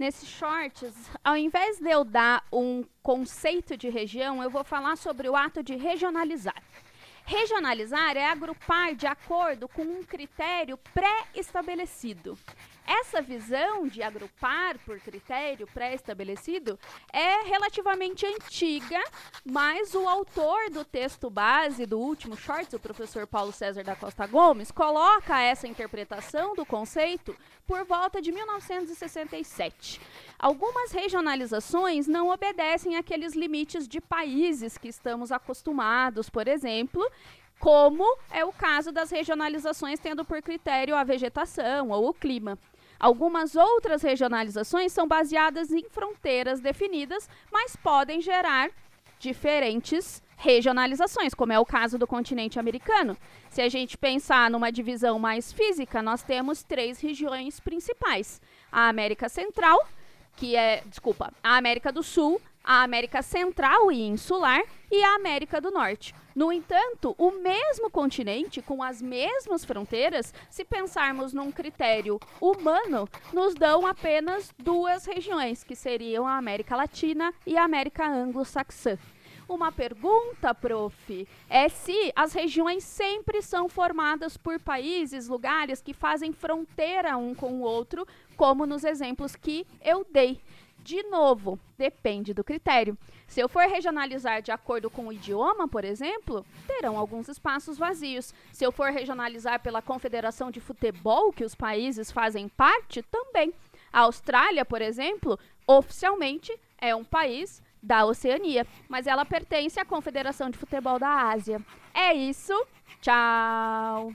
nesses shorts, ao invés de eu dar um conceito de região, eu vou falar sobre o ato de regionalizar. Regionalizar é agrupar de acordo com um critério pré-estabelecido. Essa visão de agrupar por critério pré-estabelecido é relativamente antiga, mas o autor do texto base do último short, o professor Paulo César da Costa Gomes, coloca essa interpretação do conceito por volta de 1967. Algumas regionalizações não obedecem àqueles limites de países que estamos acostumados, por exemplo, como é o caso das regionalizações tendo por critério a vegetação ou o clima. Algumas outras regionalizações são baseadas em fronteiras definidas, mas podem gerar diferentes regionalizações, como é o caso do continente americano. Se a gente pensar numa divisão mais física, nós temos três regiões principais: a América Central, que é, desculpa, a América do Sul, a América Central e Insular e a América do Norte. No entanto, o mesmo continente, com as mesmas fronteiras, se pensarmos num critério humano, nos dão apenas duas regiões, que seriam a América Latina e a América Anglo-Saxã. Uma pergunta, prof, é se as regiões sempre são formadas por países, lugares que fazem fronteira um com o outro, como nos exemplos que eu dei. De novo, depende do critério. Se eu for regionalizar de acordo com o idioma, por exemplo, terão alguns espaços vazios. Se eu for regionalizar pela confederação de futebol que os países fazem parte, também. A Austrália, por exemplo, oficialmente é um país da Oceania, mas ela pertence à Confederação de Futebol da Ásia. É isso. Tchau.